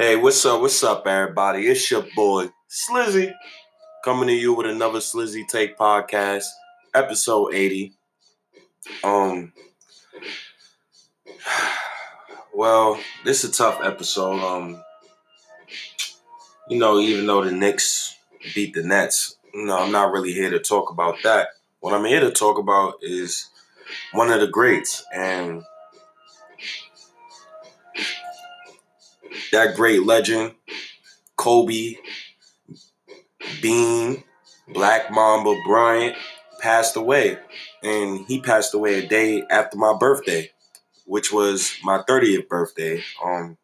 Hey, what's up? What's up, everybody? It's your boy Slizzy coming to you with another Slizzy Take podcast, episode 80. Um, well, this is a tough episode. Um, you know, even though the Knicks beat the Nets, you know, I'm not really here to talk about that. What I'm here to talk about is one of the greats, and that great legend, Kobe Bean, Black Mamba Bryant, passed away. And he passed away a day after my birthday, which was my 30th birthday, on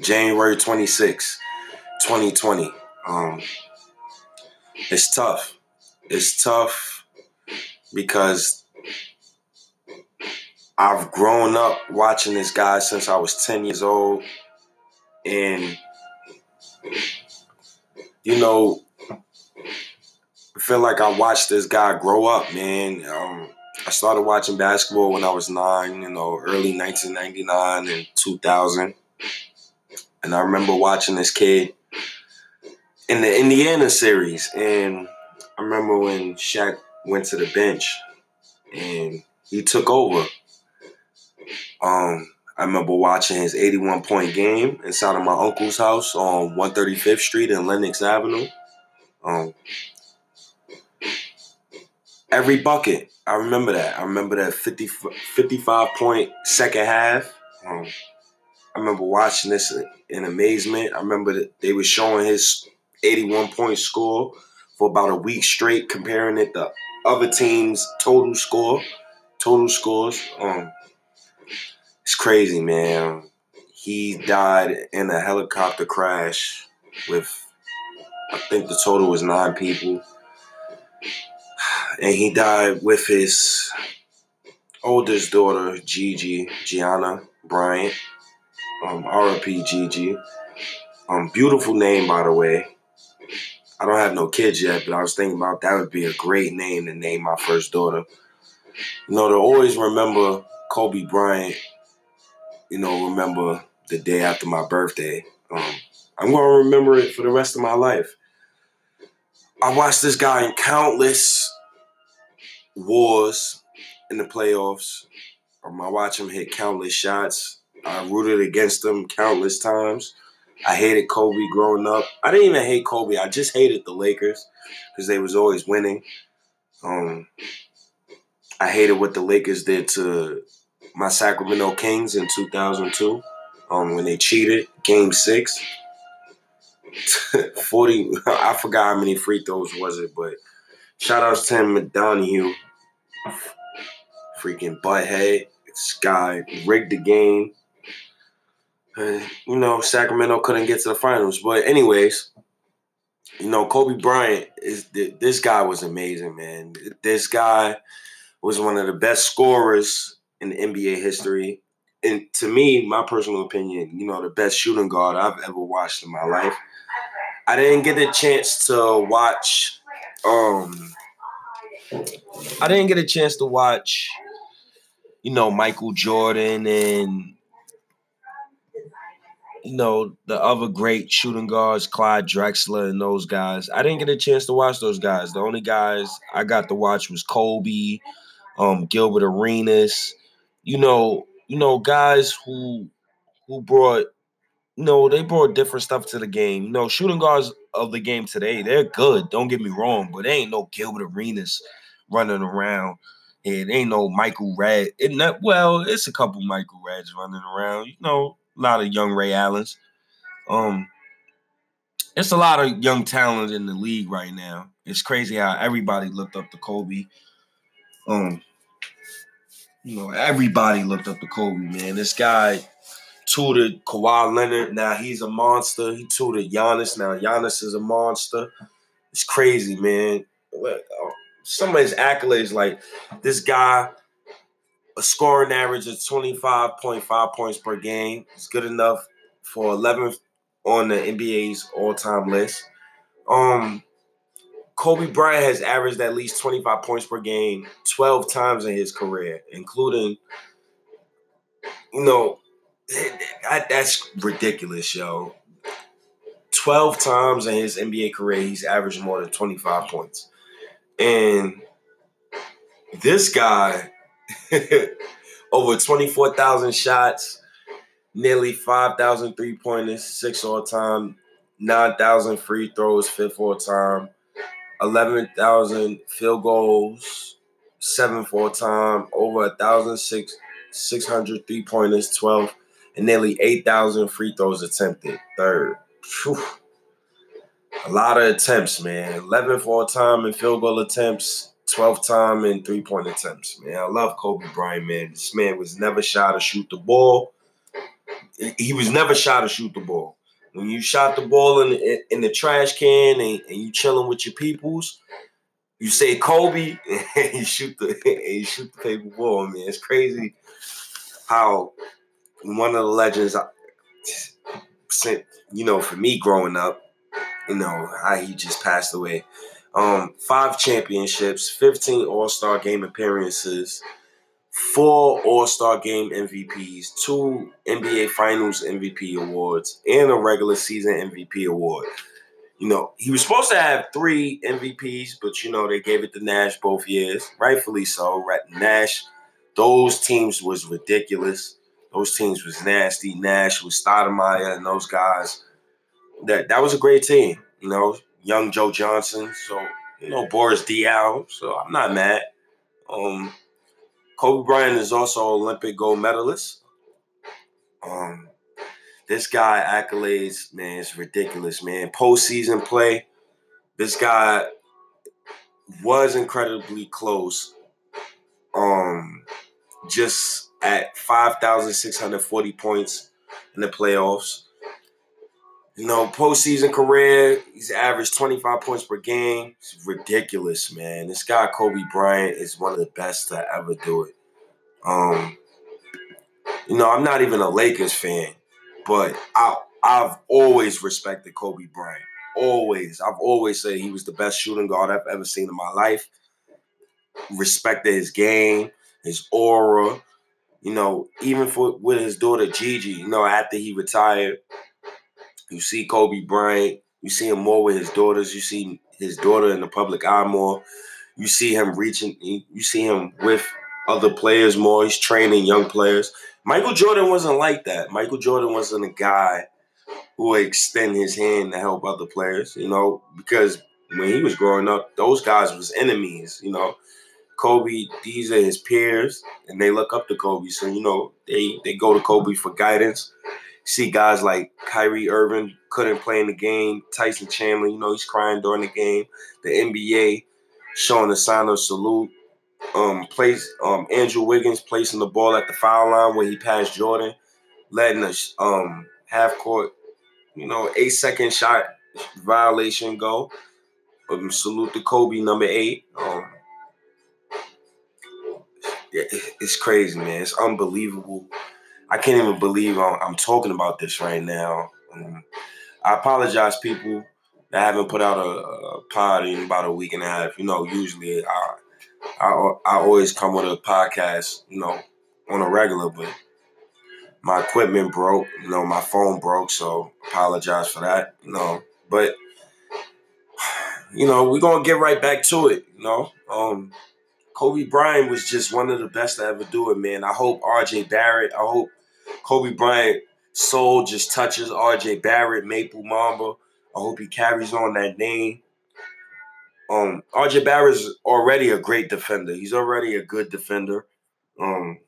January 26, 2020. Um, it's tough. It's tough because I've grown up watching this guy since I was 10 years old. And, you know, I feel like I watched this guy grow up, man. Um, I started watching basketball when I was nine, you know, early 1999 and 2000. And I remember watching this kid in the Indiana series. And I remember when Shaq went to the bench and he took over. Um, I remember watching his 81 point game inside of my uncle's house on 135th Street and Lenox Avenue. Um, every bucket, I remember that. I remember that 50, 55 point second half. Um, I remember watching this in amazement. I remember that they were showing his 81 point score for about a week straight, comparing it to other teams' total score, total scores. Um, it's crazy, man. He died in a helicopter crash with, I think the total was nine people. And he died with his oldest daughter, Gigi, Gianna Bryant. Um, RP Gigi. Um, beautiful name, by the way. I don't have no kids yet, but I was thinking about that would be a great name to name my first daughter. You know, to always remember Kobe Bryant you know, remember the day after my birthday. Um, I'm to remember it for the rest of my life. I watched this guy in countless wars in the playoffs. Um, I watched him hit countless shots. I rooted against him countless times. I hated Kobe growing up. I didn't even hate Kobe. I just hated the Lakers because they was always winning. Um, I hated what the Lakers did to my Sacramento Kings in 2002 um, when they cheated game six. 40, I forgot how many free throws was it, but shout outs to Tim McDonough. Freaking butthead. Guy rigged the game. You know, Sacramento couldn't get to the finals. But, anyways, you know, Kobe Bryant is this guy was amazing, man. This guy was one of the best scorers in NBA history. And to me, my personal opinion, you know, the best shooting guard I've ever watched in my life. I didn't get a chance to watch um I didn't get a chance to watch you know Michael Jordan and you know the other great shooting guards, Clyde Drexler and those guys. I didn't get a chance to watch those guys. The only guys I got to watch was Kobe, um, Gilbert Arenas, you know, you know, guys who who brought, you know, they brought different stuff to the game. You know, shooting guards of the game today, they're good. Don't get me wrong, but they ain't no Gilbert Arenas running around. It ain't no Michael Redd. It not well, it's a couple Michael Redds running around. You know, a lot of young Ray Allens. Um, it's a lot of young talent in the league right now. It's crazy how everybody looked up to Kobe. Um, you know, everybody looked up to Kobe, man. This guy tutored Kawhi Leonard. Now he's a monster. He tutored Giannis. Now Giannis is a monster. It's crazy, man. Some of his accolades, like this guy, a scoring average of 25.5 points per game. is good enough for 11th on the NBA's all-time list. Um, Kobe Bryant has averaged at least 25 points per game 12 times in his career, including, you know, that, that's ridiculous, yo. 12 times in his NBA career, he's averaged more than 25 points. And this guy, over 24,000 shots, nearly 5,000 three pointers, six all time, 9,000 free throws, fifth all time, 11,000 field goals, seven all time, over a thousand six 600 three pointers, 12, and nearly 8,000 free throws attempted, third. Whew. A lot of attempts, man. 11 for all time in field goal attempts, 12 time in three point attempts, man. I love Kobe Bryant, man. This man was never shy to shoot the ball. He was never shy to shoot the ball. When you shot the ball in, in the trash can and, and you chilling with your peoples, you say Kobe and you shoot the and you shoot the paper ball, man. It's crazy how one of the legends, you know, for me growing up, you know, how he just passed away. Um, five championships, 15 All Star game appearances, four All Star game MVPs, two NBA Finals MVP awards, and a regular season MVP award. You know, he was supposed to have three MVPs, but you know, they gave it to Nash both years, rightfully so. Right, Nash, those teams was ridiculous. Those teams was nasty. Nash was Stoudemire and those guys that that was a great team. You know, young Joe Johnson. So you know Boris Diaw. So I'm not mad. Um, Kobe Bryant is also Olympic gold medalist. Um, this guy accolades, man, it's ridiculous, man. Postseason play. This guy was incredibly close. Um, just at 5,640 points in the playoffs. You know, postseason career, he's averaged 25 points per game. It's ridiculous, man. This guy, Kobe Bryant, is one of the best to ever do it. Um, you know, I'm not even a Lakers fan, but I I've always respected Kobe Bryant. Always. I've always said he was the best shooting guard I've ever seen in my life. Respected his game, his aura. You know, even for with his daughter Gigi, you know, after he retired, you see Kobe Bryant. You see him more with his daughters. You see his daughter in the public eye more. You see him reaching. You see him with other players more. He's training young players. Michael Jordan wasn't like that. Michael Jordan wasn't a guy who would extend his hand to help other players. You know, because when he was growing up, those guys was enemies. You know, Kobe, these are his peers, and they look up to Kobe. So you know, they they go to Kobe for guidance see guys like Kyrie Irving couldn't play in the game, Tyson Chandler, you know, he's crying during the game. The NBA showing a sign of salute. Um, place um Andrew Wiggins placing the ball at the foul line where he passed Jordan, letting a um half court, you know, eight second shot violation go. Um, salute to Kobe number eight. Um, it's crazy, man. It's unbelievable I can't even believe I'm, I'm talking about this right now. Um, I apologize, people I haven't put out a, a, pod in about a week and a half. You know, usually I, I I always come with a podcast, you know, on a regular, but my equipment broke. You know, my phone broke, so apologize for that. You know, but you know, we're gonna get right back to it. You know, um, Kobe Bryant was just one of the best to ever do it, man. I hope R.J. Barrett. I hope Kobe Bryant soul just touches RJ Barrett, Maple Mamba. I hope he carries on that name. Um, RJ Barrett's already a great defender. He's already a good defender. Um,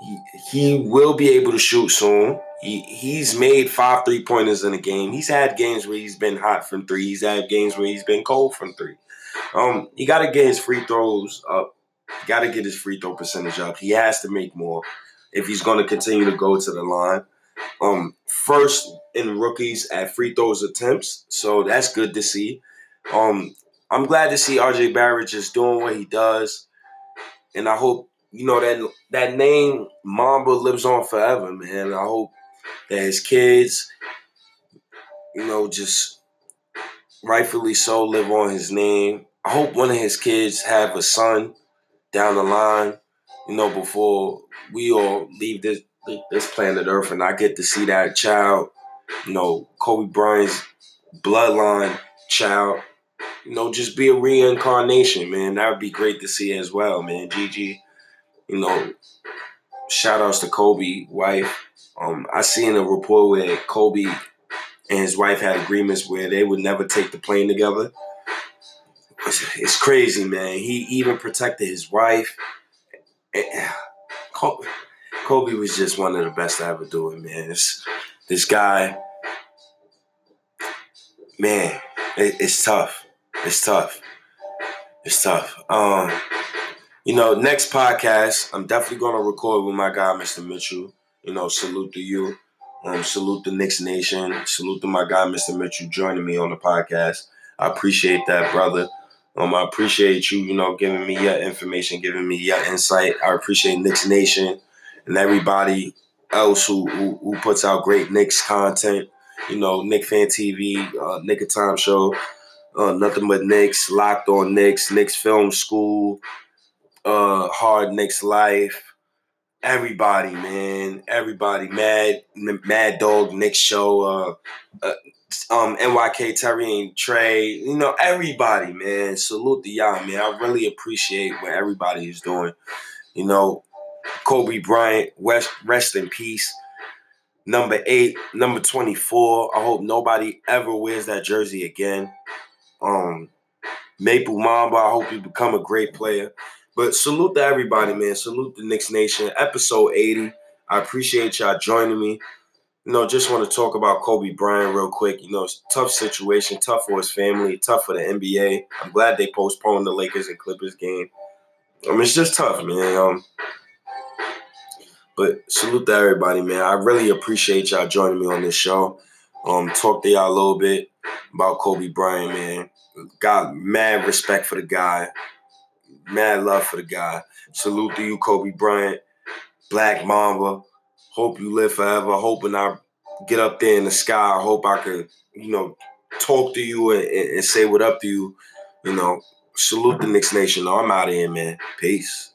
he, he will be able to shoot soon. He he's made five three pointers in a game. He's had games where he's been hot from three. He's had games where he's been cold from three. Um, he got to get his free throws up. Got to get his free throw percentage up. He has to make more if he's going to continue to go to the line. Um, first in rookies at free throws attempts, so that's good to see. Um, I'm glad to see RJ Barrett just doing what he does, and I hope you know that that name Mamba lives on forever, man. I hope that his kids, you know, just rightfully so live on his name. I hope one of his kids have a son down the line, you know, before we all leave this this planet Earth, and I get to see that child, you know, Kobe Bryant's bloodline child, you know, just be a reincarnation, man. That would be great to see as well, man. Gigi, you know, shout outs to Kobe wife. Um, I seen a report where Kobe and his wife had agreements where they would never take the plane together. It's, it's crazy, man. He even protected his wife. Kobe, was just one of the best to ever do it, man. It's, this guy, man, it, it's tough. It's tough. It's tough. Um, you know, next podcast, I'm definitely gonna record with my guy, Mr. Mitchell. You know, salute to you. Um, salute the Knicks Nation. Salute to my guy, Mr. Mitchell, joining me on the podcast. I appreciate that, brother. Um, I appreciate you, you know, giving me your information, giving me your insight. I appreciate Knicks Nation and everybody else who, who, who puts out great Knicks content. You know, Nick Fan TV, uh, Knick of Time Show, uh, Nothing But Knicks, Locked on Knicks, Knicks Film School, uh, Hard Knicks Life. Everybody, man, everybody, Mad, Mad Dog, Knicks Show, uh, uh, um, NYK Terry and Trey, you know, everybody, man. Salute to y'all, man. I really appreciate what everybody is doing. You know, Kobe Bryant, rest, rest in peace. Number eight, number 24. I hope nobody ever wears that jersey again. Um, Maple Mamba, I hope you become a great player. But salute to everybody, man. Salute the Knicks Nation. Episode 80. I appreciate y'all joining me. You know, just want to talk about Kobe Bryant real quick. You know, tough situation, tough for his family, tough for the NBA. I'm glad they postponed the Lakers and Clippers game. I mean, it's just tough, man. Um, but salute to everybody, man. I really appreciate y'all joining me on this show. Um, talk to y'all a little bit about Kobe Bryant, man. Got mad respect for the guy, mad love for the guy. Salute to you, Kobe Bryant, Black Mamba. Hope you live forever. Hoping I get up there in the sky. I hope I could, you know, talk to you and, and say what up to you. You know, salute the Knicks Nation. I'm out of here, man. Peace.